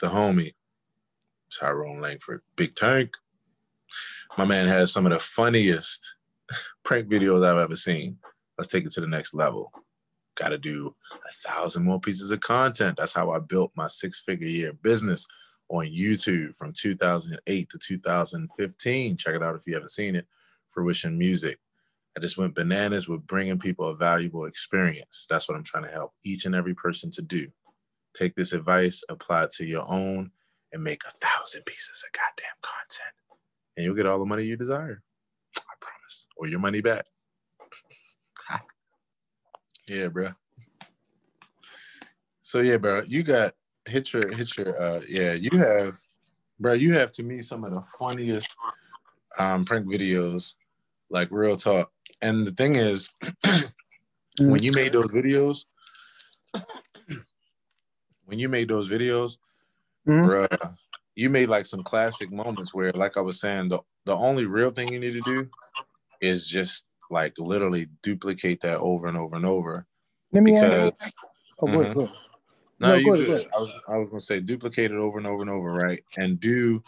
the homie, Tyrone Lankford, Big Tank. My man has some of the funniest prank videos I've ever seen. Let's take it to the next level. Got to do a thousand more pieces of content. That's how I built my six figure year business on YouTube from 2008 to 2015. Check it out if you haven't seen it. Fruition Music. I just went bananas with bringing people a valuable experience. That's what I'm trying to help each and every person to do. Take this advice, apply it to your own, and make a thousand pieces of goddamn content. And you'll get all the money you desire. I promise. Or your money back. yeah, bro. So yeah, bro, you got hit your hit your uh yeah, you have bro, you have to me some of the funniest um prank videos, like real talk. And the thing is, when you made those videos, when you made those videos, mm-hmm. bruh, you made like some classic moments where, like I was saying, the, the only real thing you need to do is just like literally duplicate that over and over and over. Let me because, ask oh, mm-hmm. No, no you good. good. I was I was gonna say duplicate it over and over and over, right? And do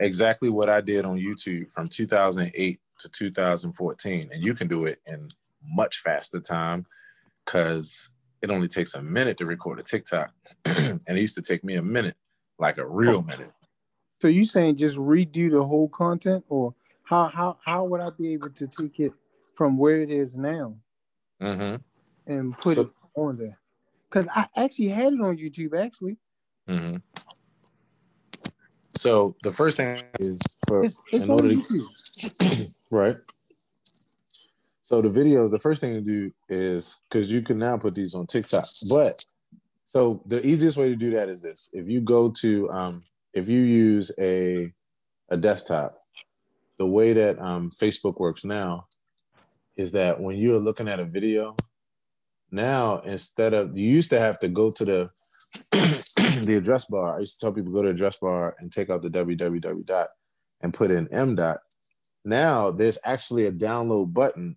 exactly what I did on YouTube from 2008 to 2014, and you can do it in much faster time because it only takes a minute to record a TikTok, and it used to take me a minute, like a real minute. So you saying just redo the whole content, or how how how would I be able to take it from where it is now mm-hmm. and put so, it on there? Because I actually had it on YouTube actually. Mm-hmm. So the first thing is for it's, it's in order to, right. So the videos, the first thing to do is because you can now put these on TikTok. But so the easiest way to do that is this: if you go to, um, if you use a a desktop, the way that um, Facebook works now is that when you're looking at a video, now instead of you used to have to go to the the address bar. I used to tell people go to the address bar and take out the www dot and put in m dot. Now there's actually a download button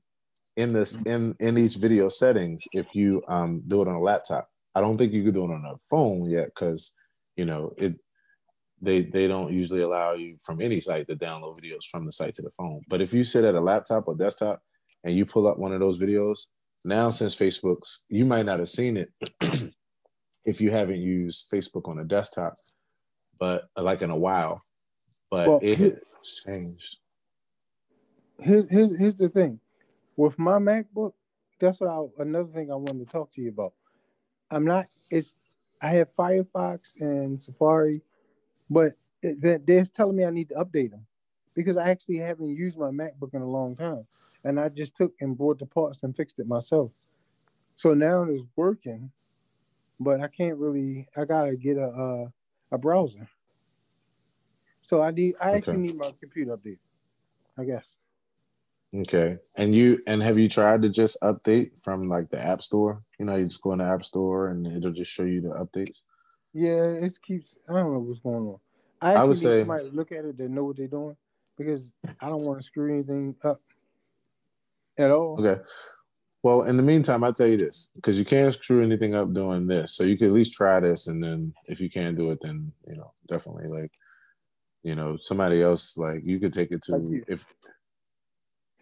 in this in in each video settings if you um, do it on a laptop. I don't think you could do it on a phone yet because you know it they they don't usually allow you from any site to download videos from the site to the phone. But if you sit at a laptop or desktop and you pull up one of those videos, now since Facebook's you might not have seen it if you haven't used Facebook on a desktop, but like in a while. But well, it changed. Here's, here's here's the thing. With my MacBook, that's what I another thing I wanted to talk to you about. I'm not it's I have Firefox and Safari, but it, they're telling me I need to update them because I actually haven't used my MacBook in a long time. And I just took and brought the parts and fixed it myself. So now it's working but I can't really. I gotta get a a, a browser. So I need. I actually need my computer updated. I guess. Okay, and you and have you tried to just update from like the App Store? You know, you just go in the App Store and it'll just show you the updates. Yeah, it keeps. I don't know what's going on. I, I would say somebody look at it they know what they're doing because I don't want to screw anything up at all. Okay. Well, in the meantime, I'll tell you this because you can't screw anything up doing this. So you could at least try this. And then if you can't do it, then, you know, definitely like, you know, somebody else, like you could take it to if,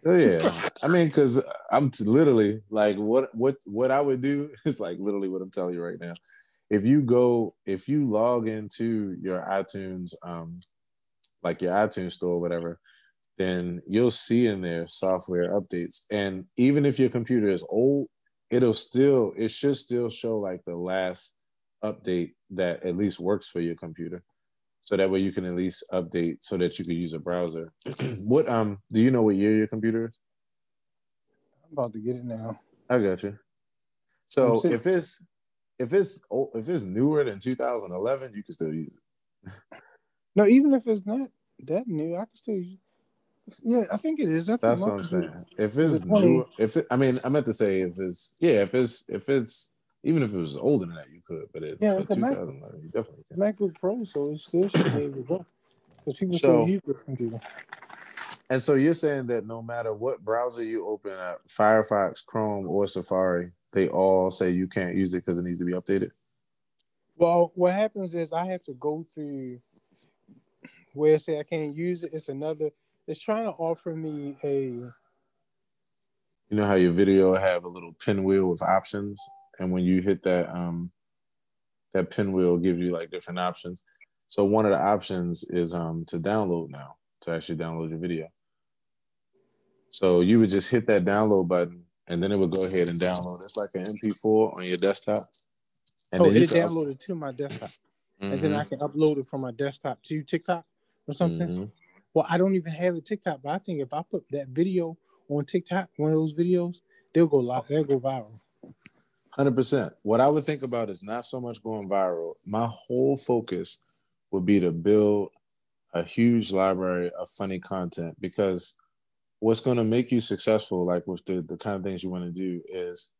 oh, yeah. I mean, because I'm t- literally like what, what, what I would do is like literally what I'm telling you right now. If you go, if you log into your iTunes, um, like your iTunes store, whatever, then you'll see in there software updates. And even if your computer is old, it'll still, it should still show like the last update that at least works for your computer. So that way you can at least update so that you can use a browser. what um do you know what year your computer is? I'm about to get it now. I got you. So if it's if it's if it's newer than 2011, you can still use it. no, even if it's not that new, I can still use it. Yeah, I think it is. That's what I'm saying. If it's new, if it, I mean, I meant to say if it's yeah, if it's if it's even if it was older than that, you could. But it, yeah, it's a Mac, you definitely can. MacBook Pro, so it still should be able to go because people so, still use this computer. And so you're saying that no matter what browser you open up, Firefox, Chrome, or Safari, they all say you can't use it because it needs to be updated. Well, what happens is I have to go through where it say I can't use it. It's another. It's trying to offer me a. You know how your video have a little pinwheel with options, and when you hit that, um, that pinwheel gives you like different options. So one of the options is um to download now to actually download your video. So you would just hit that download button, and then it would go ahead and download. It's like an MP4 on your desktop. And oh, it downloaded to my desktop, mm-hmm. and then I mm-hmm. can upload it from my desktop to TikTok or something. Mm-hmm. Well, I don't even have a TikTok, but I think if I put that video on TikTok, one of those videos, they'll go live. They'll go viral. Hundred percent. What I would think about is not so much going viral. My whole focus would be to build a huge library of funny content because what's going to make you successful, like with the, the kind of things you want to do, is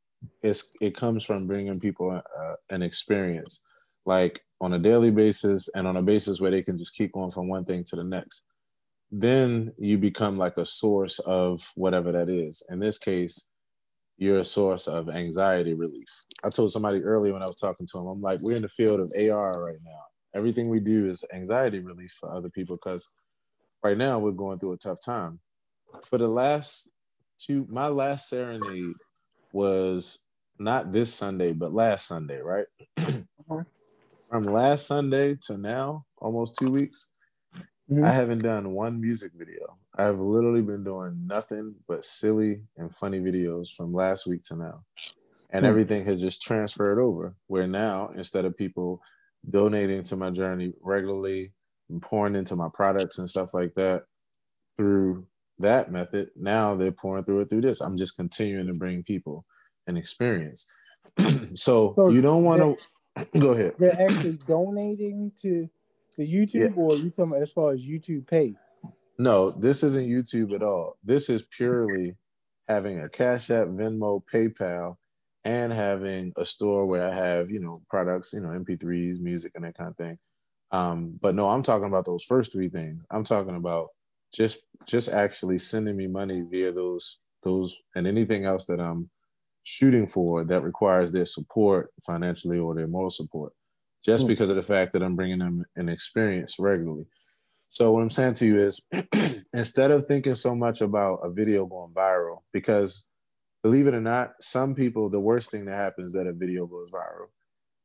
it's it comes from bringing people uh, an experience, like on a daily basis and on a basis where they can just keep going from one thing to the next. Then you become like a source of whatever that is. In this case, you're a source of anxiety relief. I told somebody earlier when I was talking to them, I'm like, we're in the field of AR right now. Everything we do is anxiety relief for other people because right now we're going through a tough time for the last two, my last serenade was not this Sunday, but last Sunday, right? Uh-huh. From last Sunday to now, almost two weeks, mm-hmm. I haven't done one music video. I've literally been doing nothing but silly and funny videos from last week to now. And mm-hmm. everything has just transferred over where now, instead of people donating to my journey regularly and pouring into my products and stuff like that through that method. Now they're pouring through it through this. I'm just continuing to bring people an experience. so, so, you don't want to go ahead. They're actually donating to the YouTube, yeah. or you talking about as far as YouTube pay? No, this isn't YouTube at all. This is purely having a Cash App, Venmo, PayPal, and having a store where I have, you know, products, you know, MP3s, music, and that kind of thing. Um, but no, I'm talking about those first three things. I'm talking about just just actually sending me money via those those and anything else that I'm shooting for that requires their support financially or their moral support just mm. because of the fact that I'm bringing them an experience regularly. So what I'm saying to you is instead of thinking so much about a video going viral because believe it or not some people the worst thing that happens is that a video goes viral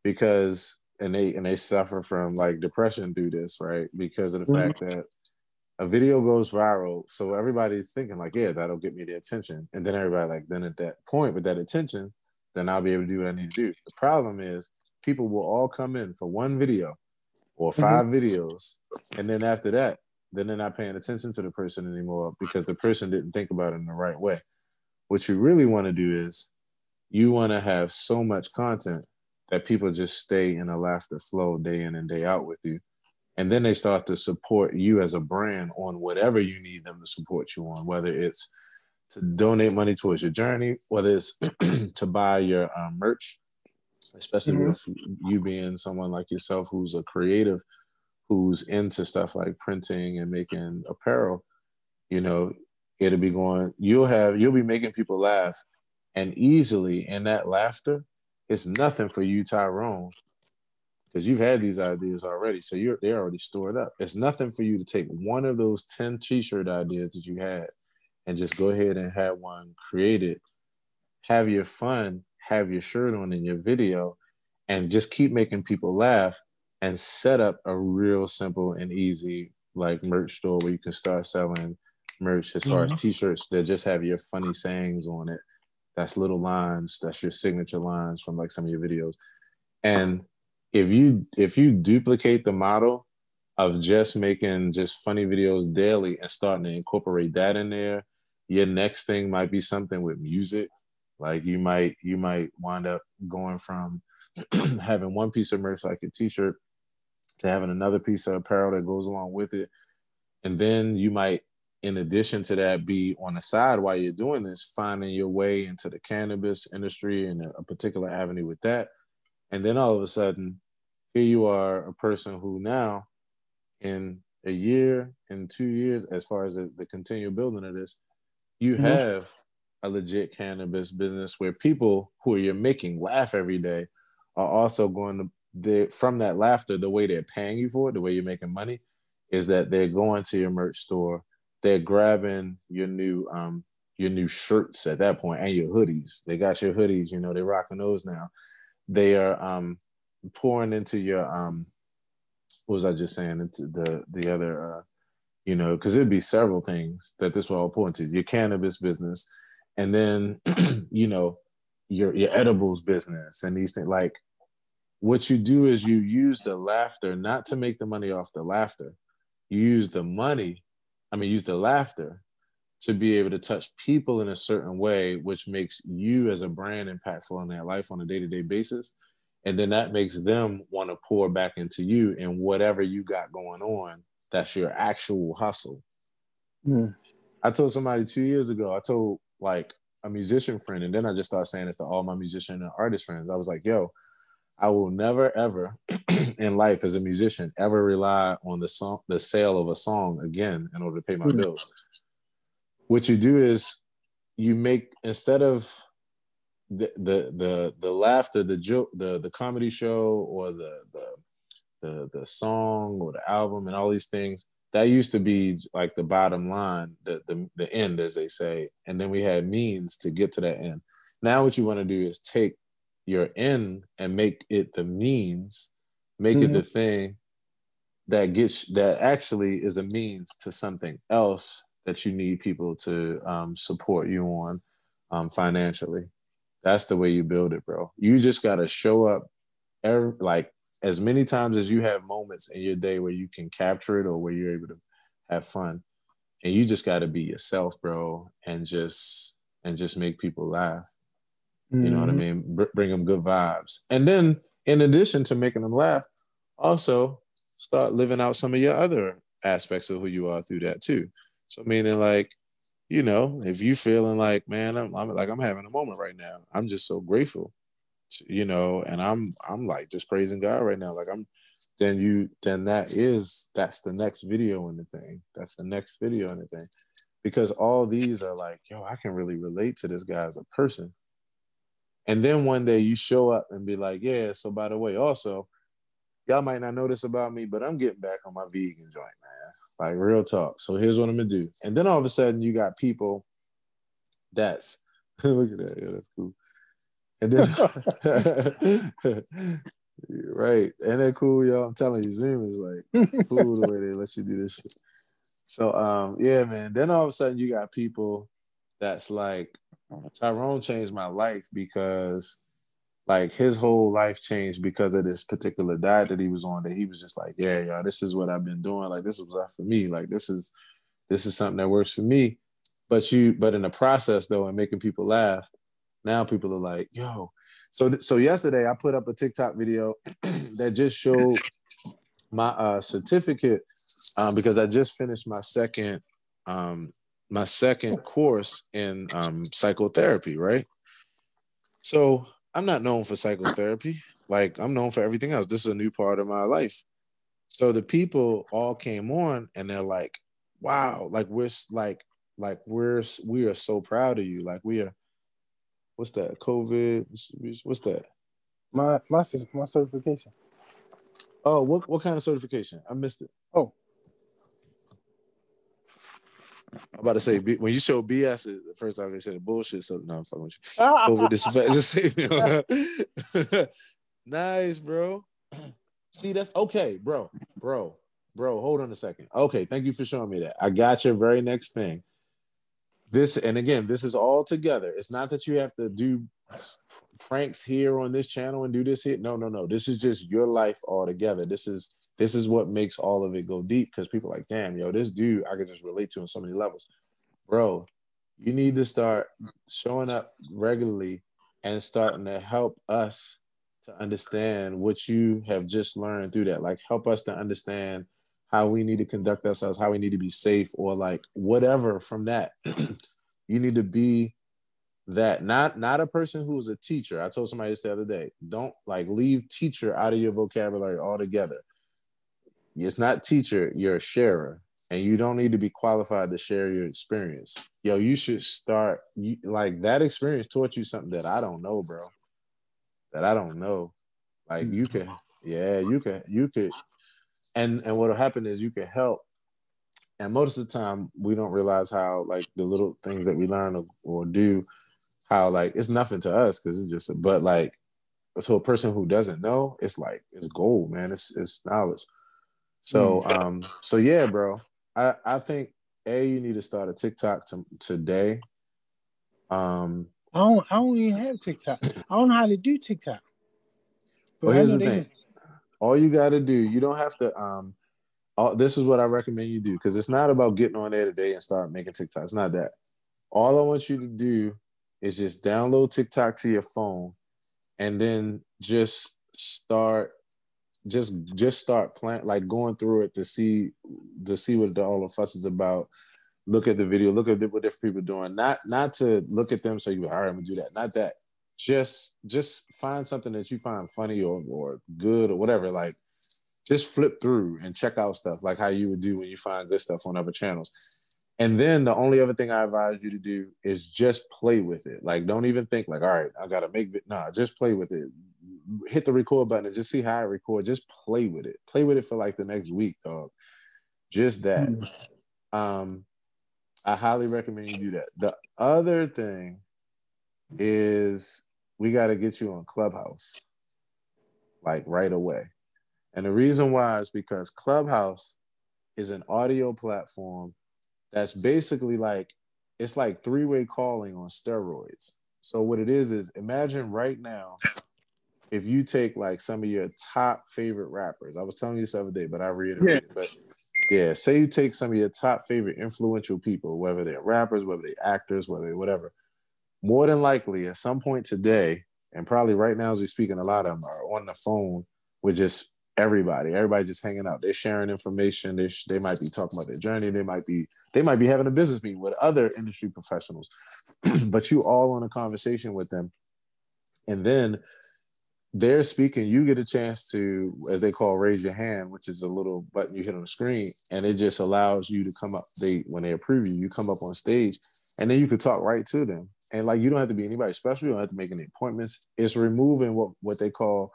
because and they and they suffer from like depression through this right because of the mm-hmm. fact that a video goes viral, so everybody's thinking like, yeah, that'll get me the attention, and then everybody like, then at that point with that attention, then I'll be able to do what I need to do. The problem is people will all come in for one video or mm-hmm. 5 mm-hmm. videos, and then after that, then they're not paying attention to the person anymore because the person didn't think about it in the right way. What you really want to do is you want to have so much content that people just stay in a laughter flow day in and day out with you and then they start to support you as a brand on whatever you need them to support you on whether it's to donate money towards your journey whether it's to buy your um, merch especially mm-hmm. with you being someone like yourself who's a creative who's into stuff like printing and making apparel you know it'll be going you'll have you'll be making people laugh and easily in that laughter it's nothing for you tyrone because you've had these ideas already. So you're they're already stored up. It's nothing for you to take one of those 10 t-shirt ideas that you had and just go ahead and have one created, have your fun, have your shirt on in your video, and just keep making people laugh and set up a real simple and easy like merch store where you can start selling merch as far mm-hmm. as t-shirts that just have your funny sayings on it. That's little lines, that's your signature lines from like some of your videos. And if you if you duplicate the model of just making just funny videos daily and starting to incorporate that in there, your next thing might be something with music. Like you might you might wind up going from having one piece of merch like a t-shirt to having another piece of apparel that goes along with it. And then you might, in addition to that, be on the side while you're doing this, finding your way into the cannabis industry and a particular avenue with that. And then all of a sudden, here you are a person who now in a year in two years as far as the, the continual building of this you mm-hmm. have a legit cannabis business where people who you're making laugh every day are also going to they from that laughter, the way they're paying you for it, the way you're making money, is that they're going to your merch store, they're grabbing your new um your new shirts at that point and your hoodies. They got your hoodies, you know, they're rocking those now. They are um pouring into your um what was I just saying into the the other uh you know, because it'd be several things that this will all point to your cannabis business, and then you know your your edibles business and these things. Like what you do is you use the laughter not to make the money off the laughter. You use the money, I mean, use the laughter to be able to touch people in a certain way, which makes you as a brand impactful in their life on a day to day basis. And then that makes them want to pour back into you and whatever you got going on that's your actual hustle. Mm. I told somebody two years ago, I told like a musician friend, and then I just started saying this to all my musician and artist friends. I was like, yo, I will never ever in life as a musician ever rely on the song the sale of a song again in order to pay my mm. bills. What you do is you make instead of the the the the laughter, the joke, the the comedy show or the the the the song or the album and all these things that used to be like the bottom line the, the the end as they say and then we had means to get to that end now what you want to do is take your end and make it the means make mm-hmm. it the mm-hmm. thing that gets that actually is a means to something else that you need people to um, support you on um, financially that's the way you build it bro you just got to show up every, like as many times as you have moments in your day where you can capture it or where you're able to have fun and you just got to be yourself bro and just and just make people laugh. Mm-hmm. you know what i mm-hmm. mean? Br- bring them good vibes. And then in addition to making them laugh also start living out some of your other aspects of who you are through that too. So meaning like you know if you feeling like man I'm, I'm like i'm having a moment right now. I'm just so grateful you know, and I'm I'm like just praising God right now. Like I'm then you then that is that's the next video in the thing. That's the next video in the thing. Because all these are like, yo, I can really relate to this guy as a person. And then one day you show up and be like, yeah, so by the way, also, y'all might not know this about me, but I'm getting back on my vegan joint, man. Like real talk. So here's what I'm gonna do. And then all of a sudden you got people that's look at that, yeah, that's cool and then right. And that cool, y'all. I'm telling you, Zoom is like cool the way they let you do this shit. So um, yeah, man. Then all of a sudden you got people that's like Tyrone changed my life because like his whole life changed because of this particular diet that he was on that he was just like, yeah, y'all, this is what I've been doing. Like this was for me. Like this is this is something that works for me. But you but in the process though and making people laugh, now people are like, yo. So so yesterday I put up a TikTok video that just showed my uh, certificate um, because I just finished my second um, my second course in um, psychotherapy, right? So I'm not known for psychotherapy. Like I'm known for everything else. This is a new part of my life. So the people all came on and they're like, wow, like we're like, like we're we are so proud of you. Like we are what's that? COVID. What's that? My my my certification. Oh, what what kind of certification? I missed it. Oh. I'm about to say when you show BS, the first time they said bullshit. So no, I'm fucking with you. COVID me. nice, bro. See, that's okay, bro, bro, bro. Hold on a second. Okay, thank you for showing me that. I got your very next thing this and again this is all together. It's not that you have to do pranks here on this channel and do this here. No no no. This is just your life all together this is this is what makes all of it go deep because people like damn yo this dude i can just relate to on so many levels. Bro you need to start showing up regularly and starting to help us to understand what you have just learned through that. Like help us to understand how we need to conduct ourselves, how we need to be safe, or like whatever from that. you need to be that not not a person who's a teacher. I told somebody this the other day. Don't like leave teacher out of your vocabulary altogether. It's not teacher, you're a sharer. And you don't need to be qualified to share your experience. Yo, you should start you, like that experience taught you something that I don't know, bro. That I don't know. Like you can Yeah, you can you could and and what'll happen is you can help. And most of the time we don't realize how like the little things that we learn or, or do, how like it's nothing to us because it's just but like to a person who doesn't know, it's like it's gold, man. It's it's knowledge. So mm. um so yeah, bro. I I think a you need to start a TikTok to, today. Um I don't I don't even have TikTok. I don't know how to do TikTok. But well, here's the thing. All you got to do, you don't have to. Um, all, this is what I recommend you do because it's not about getting on there today and start making TikTok. It's not that. All I want you to do is just download TikTok to your phone, and then just start, just just start plant like going through it to see to see what the, all the fuss is about. Look at the video. Look at what different people are doing. Not not to look at them so you all right. I'm gonna do that. Not that just just find something that you find funny or or good or whatever. Like just flip through and check out stuff like how you would do when you find good stuff on other channels. And then the only other thing I advise you to do is just play with it. Like don't even think like, all right, I gotta make it. Nah, just play with it. Hit the record button and just see how I record. Just play with it. Play with it for like the next week, dog. Just that. Hmm. Um, I highly recommend you do that. The other thing is we got to get you on Clubhouse like right away. And the reason why is because Clubhouse is an audio platform that's basically like it's like three-way calling on steroids. So what it is is imagine right now if you take like some of your top favorite rappers. I was telling you this other day, but I reiterated. Yeah. But yeah, say you take some of your top favorite influential people, whether they're rappers, whether they're actors, whether they're whatever, more than likely at some point today, and probably right now as we speak, and a lot of them are on the phone with just everybody. Everybody just hanging out. They're sharing information. They, sh- they might be talking about their journey. They might be they might be having a business meeting with other industry professionals, but you all on a conversation with them, and then they're speaking. You get a chance to, as they call, raise your hand, which is a little button you hit on the screen, and it just allows you to come up. They when they approve you, you come up on stage, and then you can talk right to them and like you don't have to be anybody special. You don't have to make any appointments. It's removing what what they call,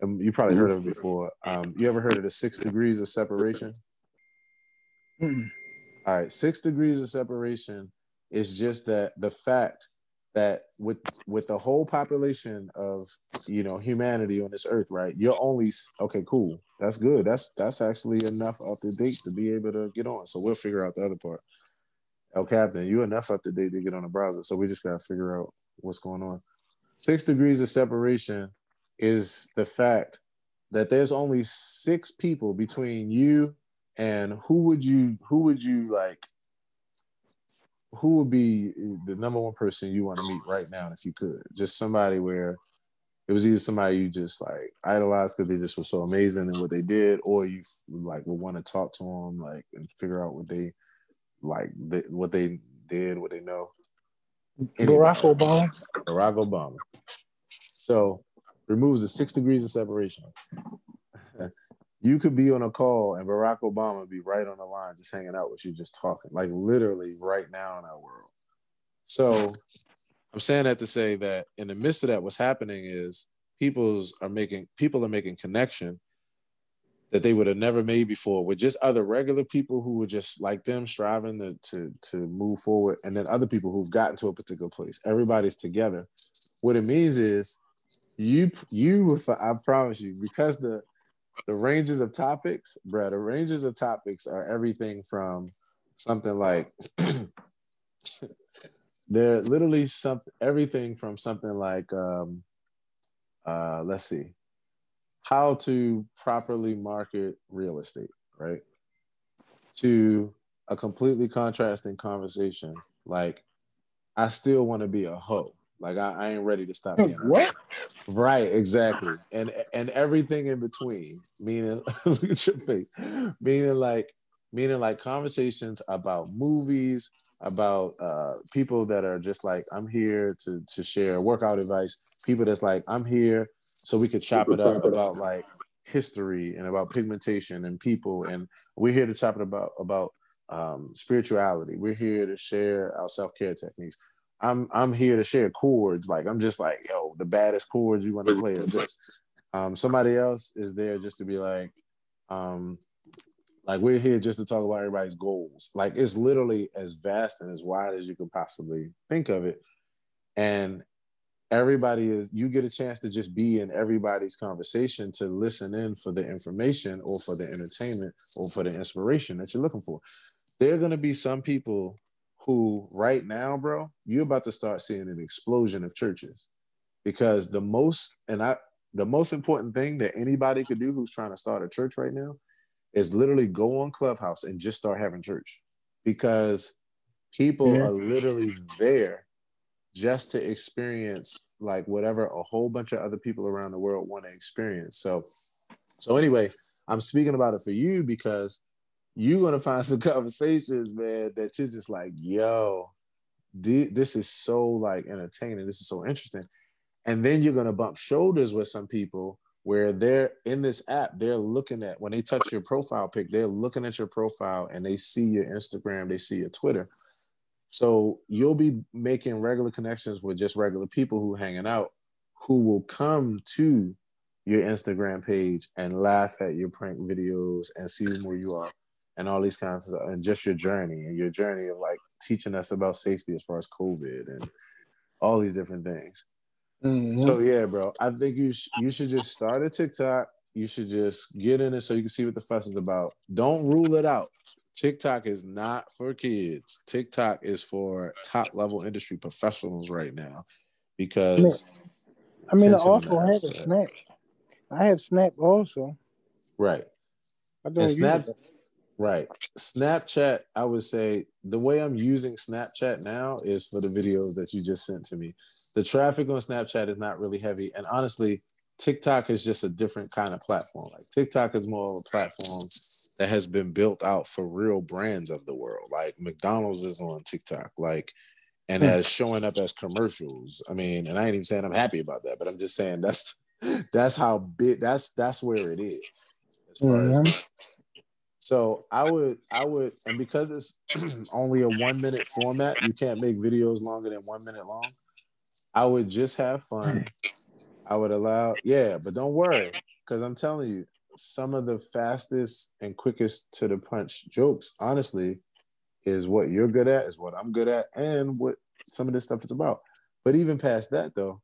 and you probably heard of it before. Um, you ever heard of the six degrees of separation? Mm-hmm. All right, six degrees of separation is just that the fact that with with the whole population of you know humanity on this earth, right? You're only okay, cool. That's good. That's that's actually enough up to date to be able to get on. So we'll figure out the other part. El Capitan, you enough up to date to get on the browser. So we just gotta figure out what's going on. Six degrees of separation is the fact that there's only six people between you and who would you who would you like who would be the number one person you want to meet right now if you could just somebody where it was either somebody you just like idolized because they just were so amazing in what they did or you like would want to talk to them like and figure out what they like the, what they did, what they know. Anyway, Barack Obama. Barack Obama. So removes the six degrees of separation. you could be on a call and Barack Obama be right on the line, just hanging out with you, just talking, like literally right now in our world. So I'm saying that to say that in the midst of that, what's happening is people's are making people are making connection that they would have never made before with just other regular people who were just like them striving to, to to move forward and then other people who've gotten to a particular place. Everybody's together. What it means is you you i promise you because the the ranges of topics bro the ranges of topics are everything from something like they're literally something everything from something like um uh let's see how to properly market real estate, right? To a completely contrasting conversation. Like, I still want to be a hoe. Like I, I ain't ready to stop being what? Right, exactly. And and everything in between. Meaning look at your face. Meaning like meaning like conversations about movies, about uh, people that are just like, I'm here to to share workout advice. People that's like, I'm here so we could chop it up about like history and about pigmentation and people. And we're here to chop it about about um, spirituality. We're here to share our self care techniques. I'm I'm here to share chords. Like I'm just like yo, the baddest chords you want to play. Just Um, somebody else is there just to be like, um, like we're here just to talk about everybody's goals. Like it's literally as vast and as wide as you could possibly think of it. And everybody is you get a chance to just be in everybody's conversation to listen in for the information or for the entertainment or for the inspiration that you're looking for. There are gonna be some people who right now, bro, you're about to start seeing an explosion of churches. Because the most and I the most important thing that anybody could do who's trying to start a church right now is literally go on Clubhouse and just start having church because people yeah. are literally there just to experience like whatever a whole bunch of other people around the world want to experience. So, so anyway, I'm speaking about it for you because you're gonna find some conversations, man, that you're just like, yo, this is so like entertaining. This is so interesting. And then you're gonna bump shoulders with some people where they're in this app, they're looking at when they touch your profile pic, they're looking at your profile and they see your Instagram, they see your Twitter. So you'll be making regular connections with just regular people who hanging out who will come to your Instagram page and laugh at your prank videos and see where you are and all these kinds of and just your journey and your journey of like teaching us about safety as far as COVID and all these different things. Mm-hmm. So yeah, bro, I think you sh- you should just start a TikTok. You should just get in it so you can see what the fuss is about. Don't rule it out. TikTok is not for kids. TikTok is for top level industry professionals right now because I mean, I also have a Snap. I have Snap also. Right. I don't and Snap, Right. Snapchat, I would say the way I'm using Snapchat now is for the videos that you just sent to me. The traffic on Snapchat is not really heavy. And honestly, TikTok is just a different kind of platform. Like TikTok is more of a platform that has been built out for real brands of the world. Like McDonald's is on TikTok, like, and hmm. as showing up as commercials. I mean, and I ain't even saying I'm happy about that, but I'm just saying that's that's how big that's that's where it is as far mm-hmm. as so I would, I would, and because it's only a one minute format, you can't make videos longer than one minute long. I would just have fun. I would allow, yeah, but don't worry, because I'm telling you, some of the fastest and quickest to the punch jokes, honestly, is what you're good at, is what I'm good at, and what some of this stuff is about. But even past that, though,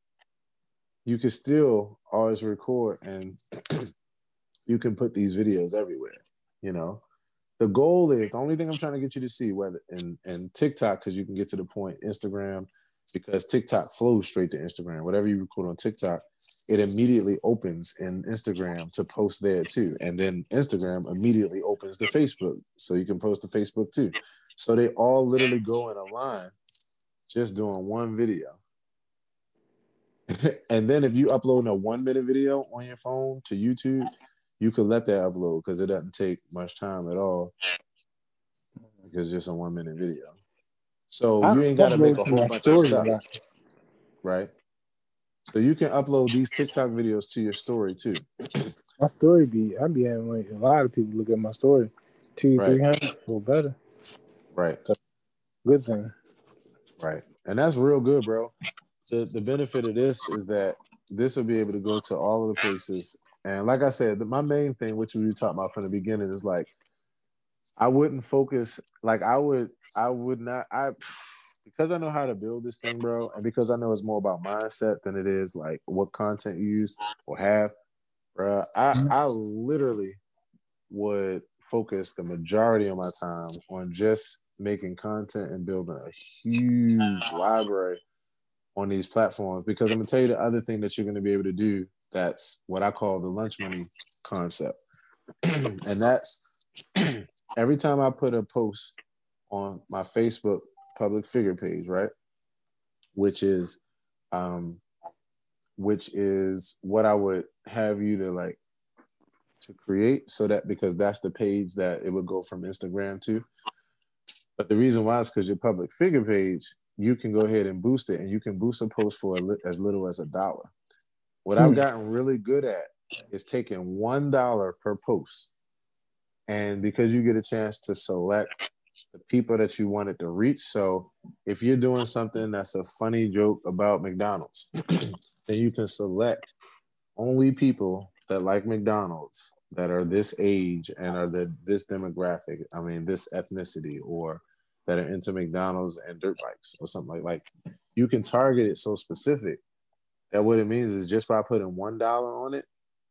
you can still always record and you can put these videos everywhere you know the goal is the only thing i'm trying to get you to see whether in in tiktok because you can get to the point instagram because tiktok flows straight to instagram. Whatever you record on tiktok it immediately opens in instagram to post there too. And then instagram immediately opens to facebook. So you can post to facebook too. So they all literally go in a line just doing one video. And then if you upload a one minute video on your phone to youtube you could let that upload because it doesn't take much time at all. Because it's just a one minute video. So I, you ain't got to make a whole bunch of stuff, right? So you can upload these TikTok videos to your story too. my story be I be having like a lot of people look at my story, two right. three hundred or better. Right. Good thing. Right, and that's real good, bro. The the benefit of this is that this will be able to go to all of the places and like I said, my main thing, which we talked about from the beginning, is like I wouldn't focus. Like I would, I would not. I because I know how to build this thing, bro, and because I know it's more about mindset than it is like what content you use or have, bro. I mm-hmm. I literally would focus the majority of my time on just making content and building a huge library on these platforms because I'm gonna tell you the other thing that you're gonna be able to do that's what I call the lunch money concept. and that's every time I put a post on my Facebook public figure page, right? Which is um which is what I would have you to like to create so that because that's the page that it would go from Instagram to. But the reason why is because your public figure page, you can go ahead and boost it and you can boost a post for a li- as little as a dollar. What I've hmm. gotten really good at is taking one dollar per post, and because you get a chance to select the people that you wanted to reach. So if you're doing something that's a funny joke about McDonald's, then you can select only people that like McDonald's that are this age and are the this demographic. I mean, this ethnicity or that are into McDonald's and dirt bikes or something like like you can target it so specific that what it means is just by putting one dollar on it,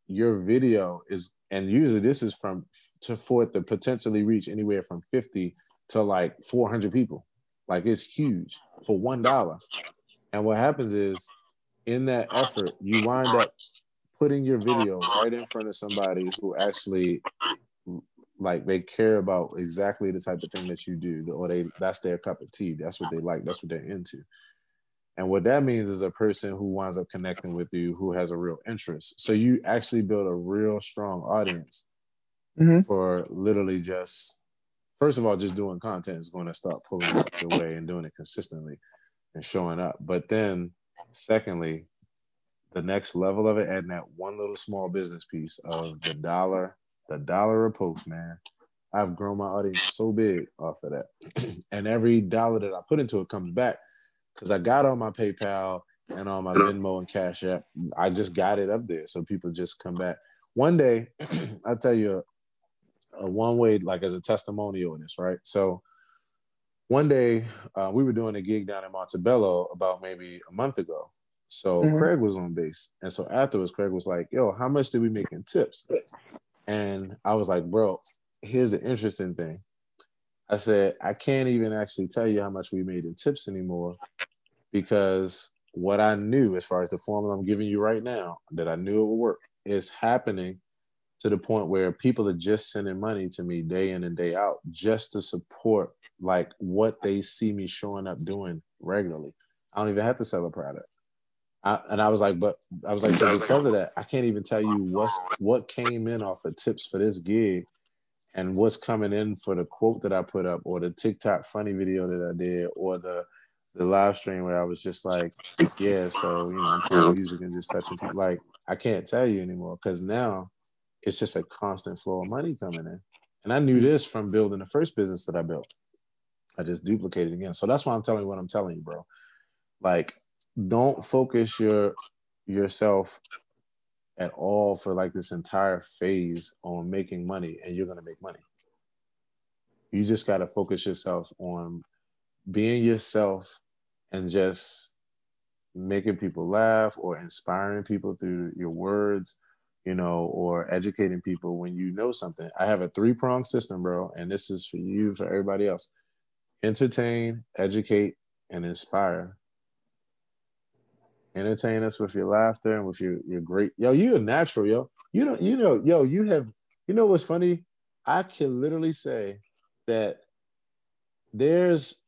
your video is and usually this is from to for it to potentially reach anywhere from 50 to like 400 people. Like it's huge for one dollar. And what happens is in that effort, you wind up putting your video right in front of somebody who actually like they care about exactly the type of thing that you do, or they that's their cup of tea. That's what they like. That's what they're into. And what that means is a person who winds up connecting with you who has a real interest. So you actually build a real strong audience mm-hmm. for literally just, first of all, just doing content is going to start pulling the way and doing it consistently and showing up. But then, secondly, the next level of it, adding that one little small business piece of the dollar, the dollar a post, man. I've grown my audience so big off of that. and every dollar that I put into it comes back because I got on my PayPal and on my Venmo and Cash App. I just got it up there, so people just come back. One day, I'll tell you a, one way, like as a testimonial in this, right? So one day uh, we were doing a gig down in Montebello about maybe a month ago. So mm-hmm. Craig was on base, and so afterwards, Craig was like, "Yo, how much did we make in tips?" And I was like, "Bro, here's the interesting thing. I said, I can't even actually tell you how much we made in tips anymore because what I knew, as far as the formula I'm giving you right now, that I knew it would work, is happening to the point where people are just sending money to me day in and day out just to support like what they see me showing up doing regularly. I don't even have to sell a product. I, and I was like, but I was like, so because of that, I can't even tell you what's what came in off of tips for this gig and what's coming in for the quote that I put up or the TikTok funny video that I did or the the live stream where I was just like, yeah, so you know, I'm playing music and just touching people. Like, I can't tell you anymore because now it's just a constant flow of money coming in. And I knew this from building the first business that I built. I just duplicated again. So that's why I'm telling you what I'm telling you, bro. Like, don't focus your yourself at all for like this entire phase on making money and you're to make money. You just got to focus yourself on being yourself and just making people laugh or inspiring people through your words, you know, or educating people when you know something. I have a three prong system, bro, and this is for you, for everybody else. Entertain, educate, and inspire entertain us with your laughter and with your your great yo you a natural yo you know you know yo you have you know what's funny i can literally say that there's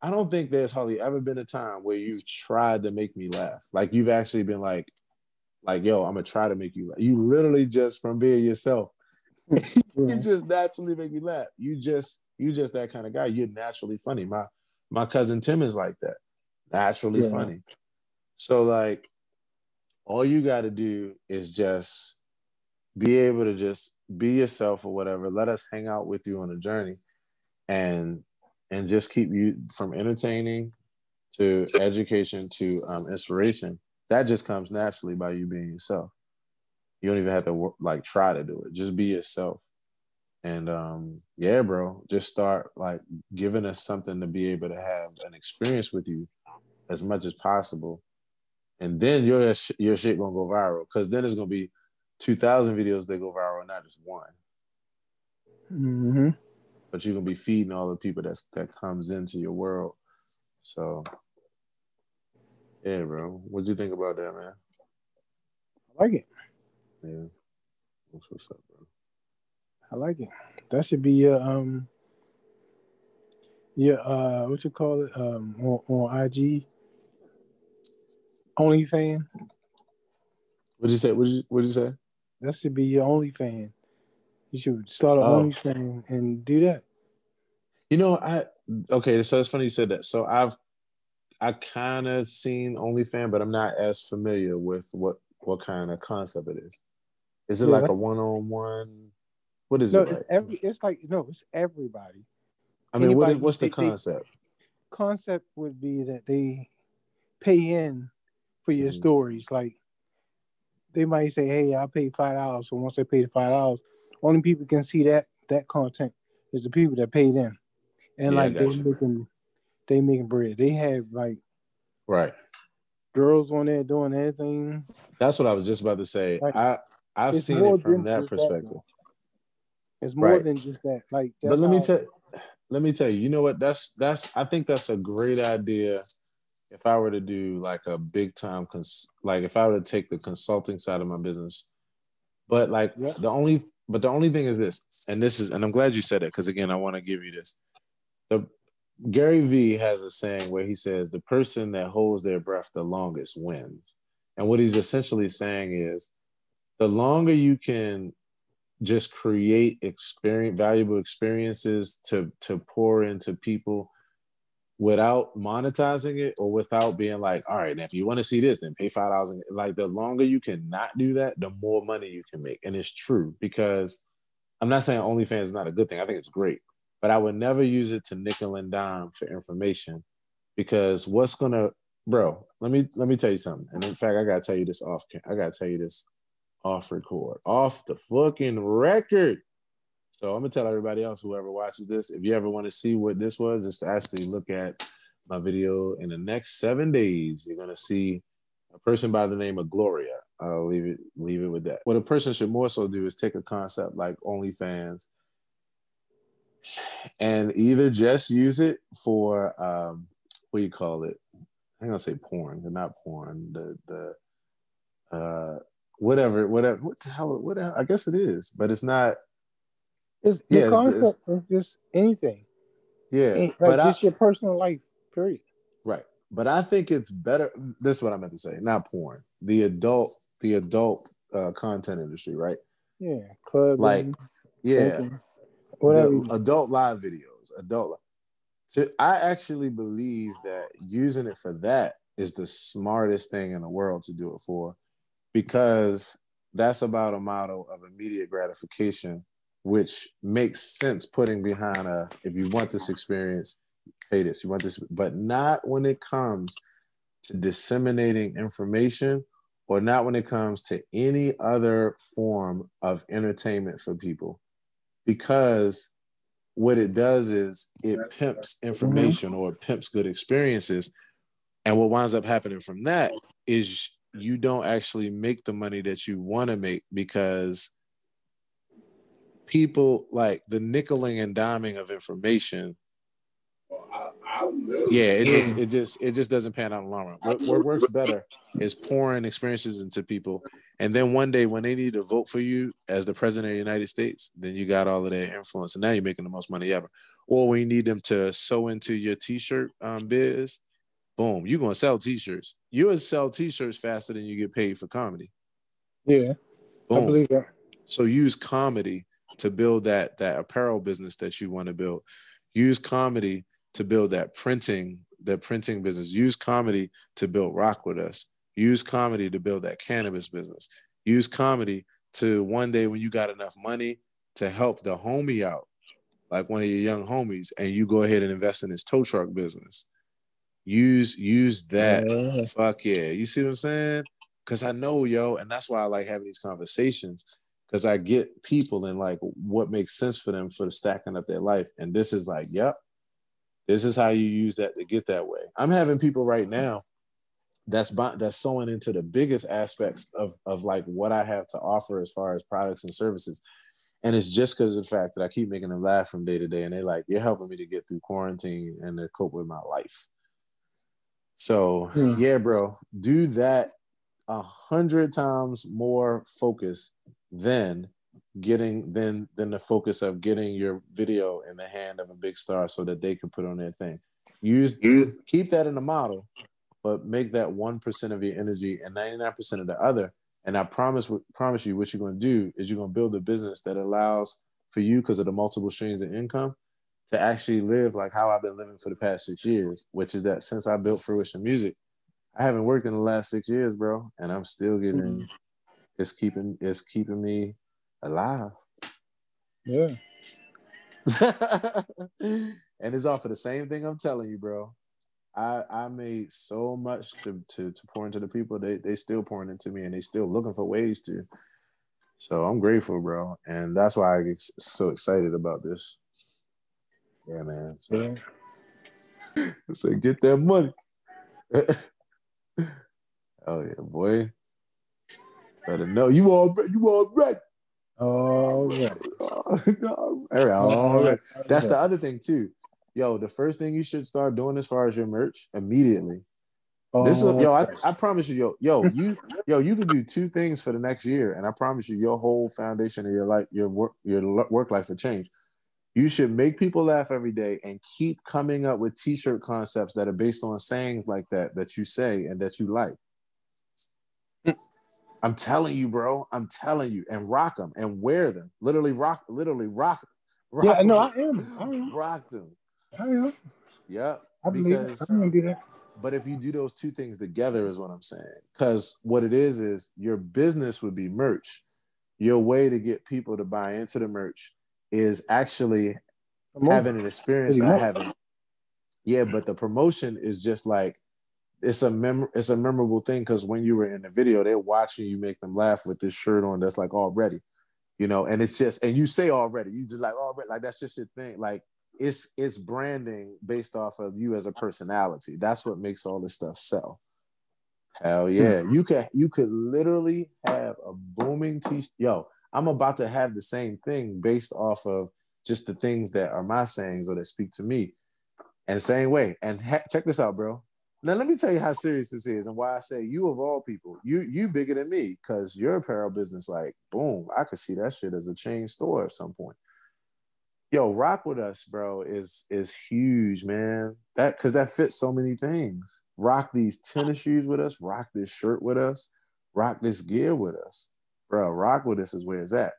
i don't think there's hardly ever been a time where you've tried to make me laugh like you've actually been like like yo i'm gonna try to make you laugh. You literally just from being yourself you just naturally make me laugh. You just you just that kind of guy. You're naturally funny. My my cousin tim is like that. Naturally yeah. funny. So like all you got to do is just be able to just be yourself or whatever. Let us hang out with you on a journey and and just keep you from entertaining to education to um, inspiration. That just comes naturally by you being yourself. You don't even have to like try to do it. Just be yourself. And um, yeah, bro, just start like giving us something to be able to have an experience with you as much as possible and then your your shit gonna go viral because then it's gonna be two thousand videos that go viral, not just one. Mm-hmm. But you're gonna be feeding all the people that's that comes into your world. So, yeah, bro, what do you think about that, man? I like it. Yeah, What's, what's up, bro? I like it. That should be your um, your uh, what you call it um on, on IG OnlyFans. What'd you say? What'd you, what'd you say? That should be your OnlyFans. You should start an oh. OnlyFans and do that. You know, I okay. So it's funny you said that. So I've I kind of seen OnlyFans, but I'm not as familiar with what what kind of concept it is. Is it yeah, like a one on one? What is no, it? It's every it's like no, it's everybody. I mean, what is, what's the concept? They, concept would be that they pay in for your mm-hmm. stories. Like they might say, "Hey, I paid five dollars." So once they pay the five dollars, only people can see that that content is the people that paid in, and yeah, like they're making they making bread. They have like right girls on there doing everything. That's what I was just about to say. Like, I I've seen it from that perspective. That, it's more right. than just that. Like, but let me tell let me tell you. You know what? That's that's. I think that's a great idea. If I were to do like a big time, cons- like if I were to take the consulting side of my business, but like the only but the only thing is this, and this is, and I'm glad you said it because again, I want to give you this. The Gary Vee has a saying where he says the person that holds their breath the longest wins. And what he's essentially saying is the longer you can just create experience valuable experiences to to pour into people without monetizing it or without being like, all right, now if you want to see this, then pay five dollars. Like the longer you can not do that, the more money you can make. And it's true because I'm not saying OnlyFans is not a good thing. I think it's great, but I would never use it to nickel and dime for information because what's gonna, bro? Let me let me tell you something. And in fact, I gotta tell you this off. I gotta tell you this off record, off the fucking record. So I'm gonna tell everybody else, whoever watches this, if you ever want to see what this was, just actually look at my video in the next seven days. You're gonna see a person by the name of Gloria. I'll leave it leave it with that. What a person should more so do is take a concept like OnlyFans and either just use it for um, what do you call it? I'm gonna say porn, but not porn. The the uh, whatever, whatever. What the hell? What? I guess it is, but it's not it's, the yeah, concept it's, it's, just anything. Yeah, like but just I, your personal life. Period. Right, but I think it's better. This is what I meant to say. Not porn. The adult, the adult uh, content industry. Right. Yeah, club. Like, yeah, whatever. adult live videos. Adult. So I actually believe that using it for that is the smartest thing in the world to do it for, because that's about a model of immediate gratification which makes sense putting behind a if you want this experience, pay this. You want this, but not when it comes to disseminating information or not when it comes to any other form of entertainment for people. Because what it does is it pimps information or pimps good experiences. And what winds up happening from that is you don't actually make the money that you want to make because people like the nickeling and diming of information. yeah, it just it just it just doesn't pan out in the long run. What, what works better is pouring experiences into people, and then one day when they need to vote for you as the president of the United States, then you got all of their influence, and now you're making the most money ever. Or when you need them to sow into your T-shirt um, biz, boom, you're gonna sell T-shirts. You'll sell T-shirts faster than you get paid for comedy. Yeah, boom. I believe that. So use comedy to build that that apparel business that you want to build. Use comedy to build that printing that printing business. Use comedy to build rock with us. Use comedy to build that cannabis business. Use comedy to one day when you got enough money to help the homie out, like one of your young homies, and you go ahead and invest in his tow truck business. Use use that. Yeah. Fuck yeah. You see what I'm saying? Cause I know, yo, and that's why I like having these conversations because I get people and like what makes sense for them for the stacking up their life. And this is like, yep, this is how you use that to get that way. I'm having people right now that's that's sowing into the biggest aspects of of like what I have to offer as far as products and services. And it's just because of the fact that I keep making them laugh from day to day, and they're like, "You're helping me to get through quarantine and to cope with my life." So hmm. yeah, bro, do that a hundred times more focus than getting then then the focus of getting your video in the hand of a big star so that they can put on their thing. Use, use keep that in the model, but make that one percent of your energy and ninety nine percent of the other. And I promise promise you, what you're going to do is you're going to build a business that allows for you because of the multiple streams of income to actually live like how I've been living for the past six years, which is that since I built Fruition Music, I haven't worked in the last six years, bro, and I'm still getting mm-hmm it's keeping it's keeping me alive. Yeah. and it's all for the same thing I'm telling you, bro. I I made so much to, to to pour into the people. They they still pouring into me, and they still looking for ways to. So I'm grateful, bro, and that's why I get so excited about this. Yeah, man. So, so get that money. oh yeah, boy. Better know you all you all right. Oh, yeah. all right. That's the other thing too yo, the first thing you should start doing as far as your merch immediately. Oh, this is oh, yo, I, I promise you, yo, yo, you, yo, you can do two things for the next year, and I promise you, your whole foundation of your life, your work, your work life will change. You should make people laugh every day and keep coming up with t-shirt concepts that are based on sayings like that that you say and that you like. Hmm. I'm telling you, bro. I'm telling you, and rock them and wear them. Literally rock, literally rock. rock yeah, no, I am. I am. Rock them. Oh, yeah. Yeah. I believe because, I'm gonna do that. But if you do those two things together, is what I'm saying. Because what it is is your business would be merch. Your way to get people to buy into the merch is actually having an experience I haven't. Yeah, but the promotion is just like it's a mem it's a memorable thing because when you were in the video, they're watching you make them laugh with this shirt on that's like already, you know, and it's just and you say already, you just like already like that's just your thing. Like it's it's branding based off of you as a personality. That's what makes all this stuff sell. Hell hmm. yeah. You could you could literally have a booming t yo, I'm about to have the same thing based off of just the things that are my sayings or that speak to me. And same way. And ha- check this out, bro. Now let me tell you how serious this is and why I say you of all people, you you bigger than me because your apparel business, like boom, I could see that shit as a chain store at some point yo, rock with us, bro, is is huge, man. That because that fits so many things. Rock these tennis shoes with us, rock this shirt with us, rock this gear with us, bro. Rock with us is where it's at.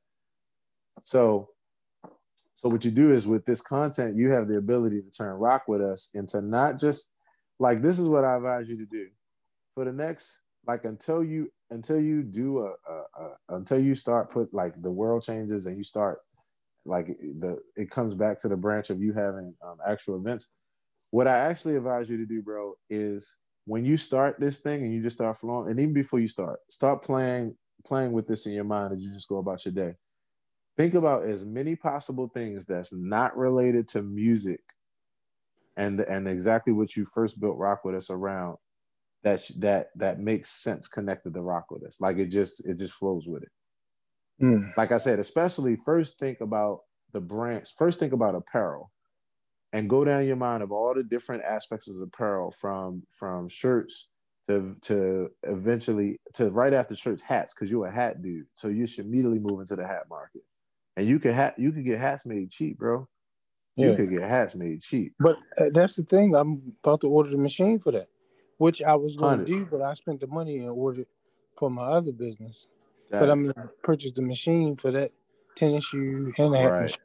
So, so what you do is with this content, you have the ability to turn rock with us into not just like this is what I advise you to do for the next like until you until you do a, a, a until you start put like the world changes and you start like the it comes back to the branch of you having um, actual events. What I actually advise you to do, bro, is when you start this thing and you just start flowing, and even before you start, start playing playing with this in your mind as you just go about your day. Think about as many possible things that's not related to music and and exactly what you first built rock with us around that that that makes sense connected to rock with us like it just it just flows with it Mm. Like I said, especially first think about the brands, first think about apparel and go down your mind of all the different aspects of apparel from from shirts to to eventually to right after shirts hats because you're a hat dude. So you should immediately move into the hat market. And you can hat you can get hats made cheap bro. You yeah. could get hats made cheap. But uh, that's the thing. I'm about to order the machine for that which i was going to do but i spent the money and ordered for my other business but I'm gonna purchase the machine for that tennis shoe and that right.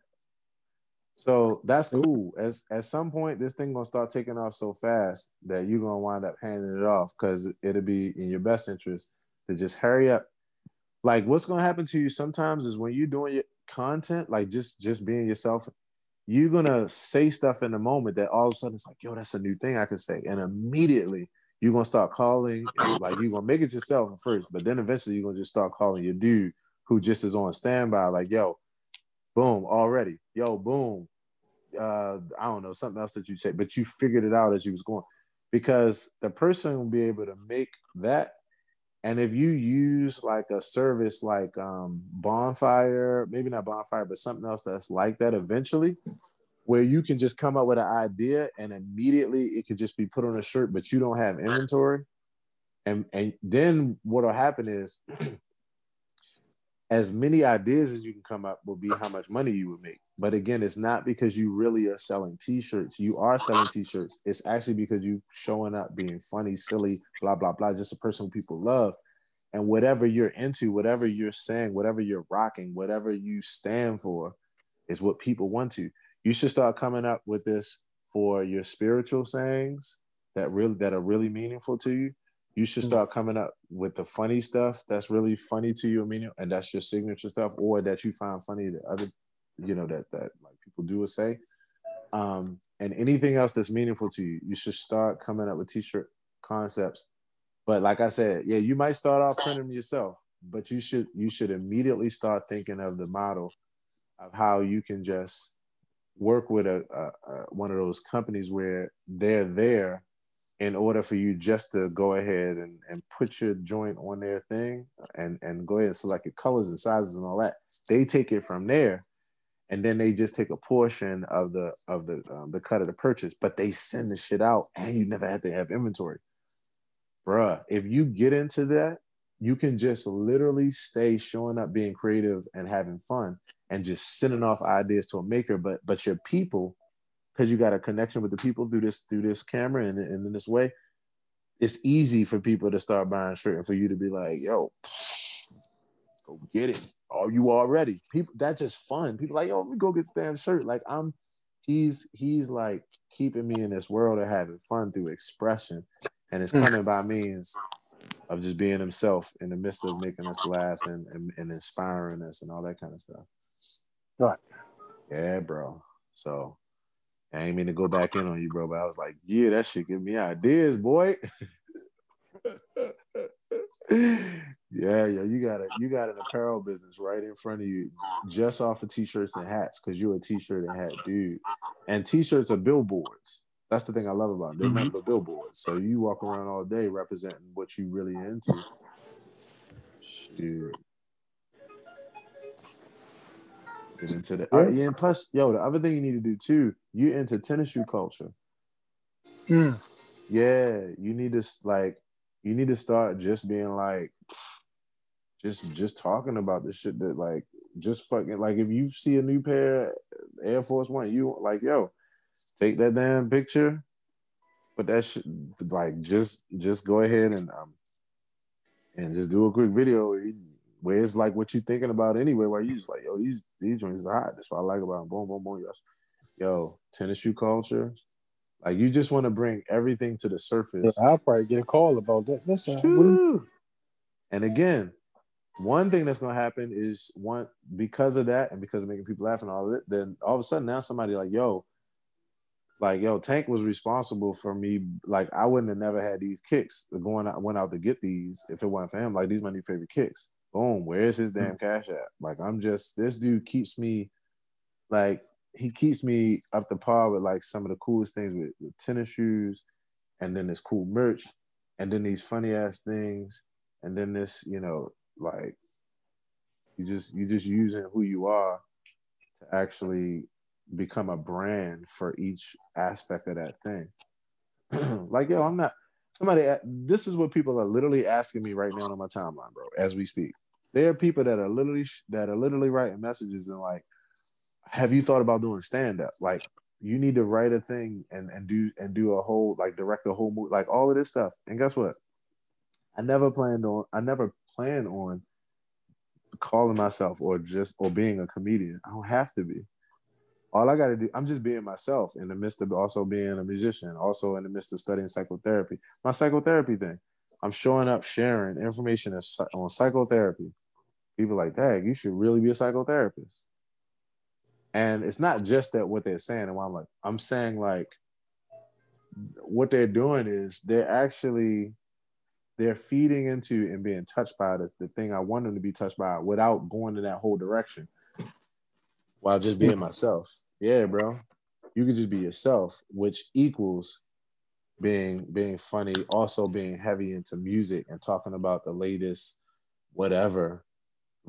So that's cool. As at some point, this thing gonna start taking off so fast that you're gonna wind up handing it off because it'll be in your best interest to just hurry up. Like what's gonna happen to you sometimes is when you're doing your content, like just just being yourself, you're gonna say stuff in the moment that all of a sudden it's like, yo, that's a new thing I can say, and immediately you're gonna start calling like you're gonna make it yourself first, but then eventually you're gonna just start calling your dude who just is on standby, like, yo, boom, already, yo, boom. Uh, I don't know, something else that you said, but you figured it out as you was going. Because the person will be able to make that. And if you use like a service like um bonfire, maybe not bonfire, but something else that's like that eventually, where you can just come up with an idea and immediately it could just be put on a shirt, but you don't have inventory. And and then what'll happen is as many ideas as you can come up will be how much money you would make. But again, it's not because you really are selling t-shirts. You are selling t-shirts. It's actually because you showing up being funny, silly, blah, blah, blah, just a person who people love. And whatever you're into, whatever you're saying, whatever you're rocking, whatever you stand for is what people want to you should start coming up with this for your spiritual sayings that really that are really meaningful to you. You should mm. start coming up with the funny stuff that's really funny to you, meaning, and that's your signature stuff, or that you find funny that other, you know, that that like people do or say. Um, and anything else that's meaningful to you, you should start coming up with t-shirt concepts. But like I said, yeah, you might start off printing them yourself, but you should you should immediately start thinking of the model of how you can just work with a, a, a one of those companies where they're there in order for you just to go ahead and, and put your joint on their thing and, and go ahead and select your colors and sizes and all that. They take it from there and then they just take a portion of the of the um, the cut of the purchase, but they send the shit out and you never have to have inventory. Bruh, if you get into that, you can just literally stay showing up, being creative and having fun and just sending off ideas to a maker. But but your people because you got a connection with the people through this through this camera and, and in this way, it's easy for people to start buying shirt and for you to be like, yo, go get it. Are you already? People that's just fun. People like, yo, let me go get damn shirt. Like I'm he's he's like keeping me in this world of having fun through expression. And it's coming by means of just being himself in the midst of making us laugh and, and, and inspiring us and all that kind of stuff. Right. Yeah, bro. So I ain't mean to go back in on you, bro, but I was like, yeah, that shit give me ideas, boy. yeah, yeah, you got a you got an apparel business right in front of you, just off of t-shirts and hats, because you're a t-shirt and hat dude. And t-shirts are billboards. That's the thing I love about them. They're mm-hmm. nothing but billboards. So you walk around all day representing what you really into. Shit. Get into the yeah. Uh, yeah, and plus, yo, the other thing you need to do too, you into tennis shoe culture. Mm. Yeah, you need to like, you need to start just being like, just just talking about the shit that like, just fucking like, if you see a new pair Air Force One, you like, yo, take that damn picture, but that shit, like, just just go ahead and um, and just do a quick video where it's like what you thinking about anyway, where you just like, yo, these these joints are hot. That's what I like about them. Boom, boom, boom. Yes. Yo, tennis shoe culture. Like you just want to bring everything to the surface. Yeah, I'll probably get a call about that. Listen, and again, one thing that's gonna happen is one because of that and because of making people laugh and all of it, then all of a sudden now somebody like, yo, like yo, Tank was responsible for me. Like I wouldn't have never had these kicks going out went out to get these if it wasn't for him. Like these my new favorite kicks boom, where's his damn cash at? Like I'm just this dude keeps me like he keeps me up to par with like some of the coolest things with, with tennis shoes and then this cool merch and then these funny ass things and then this, you know, like you just you just using who you are to actually become a brand for each aspect of that thing. like yo, I'm not somebody uh, this is what people are literally asking me right now on my timeline bro as we speak. There are people that are literally that are literally writing messages and like have you thought about doing stand up like you need to write a thing and and do and do a whole like direct a whole movie like all of this stuff. And guess what? I never planned on i never plan on calling myself or just or being a comedian. I don't have to be all I got to do, I'm just being myself in the midst of also being a musician, also in the midst of studying psychotherapy. My psychotherapy thing, I'm showing up, sharing information on psychotherapy. People like, dang, you should really be a psychotherapist. And it's not just that what they're saying. And why I'm like, I'm saying like, what they're doing is they're actually they're feeding into and being touched by the, the thing I want them to be touched by without going in that whole direction while just being myself. Yeah, bro. You could just be yourself, which equals being being funny, also being heavy into music and talking about the latest whatever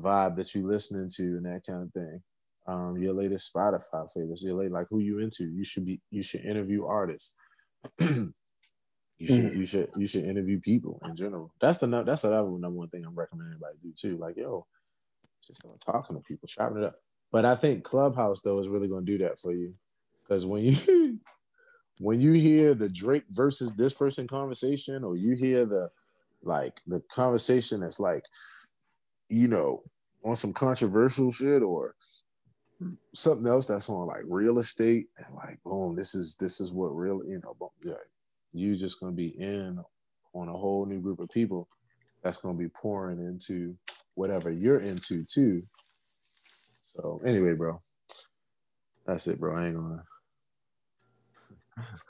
vibe that you're listening to and that kind of thing. Um, your latest Spotify favorites, your late like who you into. You should be you should interview artists. you should you should you should interview people in general. That's the that's the number one thing I'm recommending everybody do too. Like yo, just talking to people, chopping it up. But I think Clubhouse though is really going to do that for you, because when you when you hear the Drake versus this person conversation, or you hear the like the conversation that's like, you know, on some controversial shit or something else that's on like real estate and like boom, this is this is what real you know, boom, yeah, you just gonna be in on a whole new group of people that's gonna be pouring into whatever you're into too so anyway, bro, that's it, bro. I ain't gonna.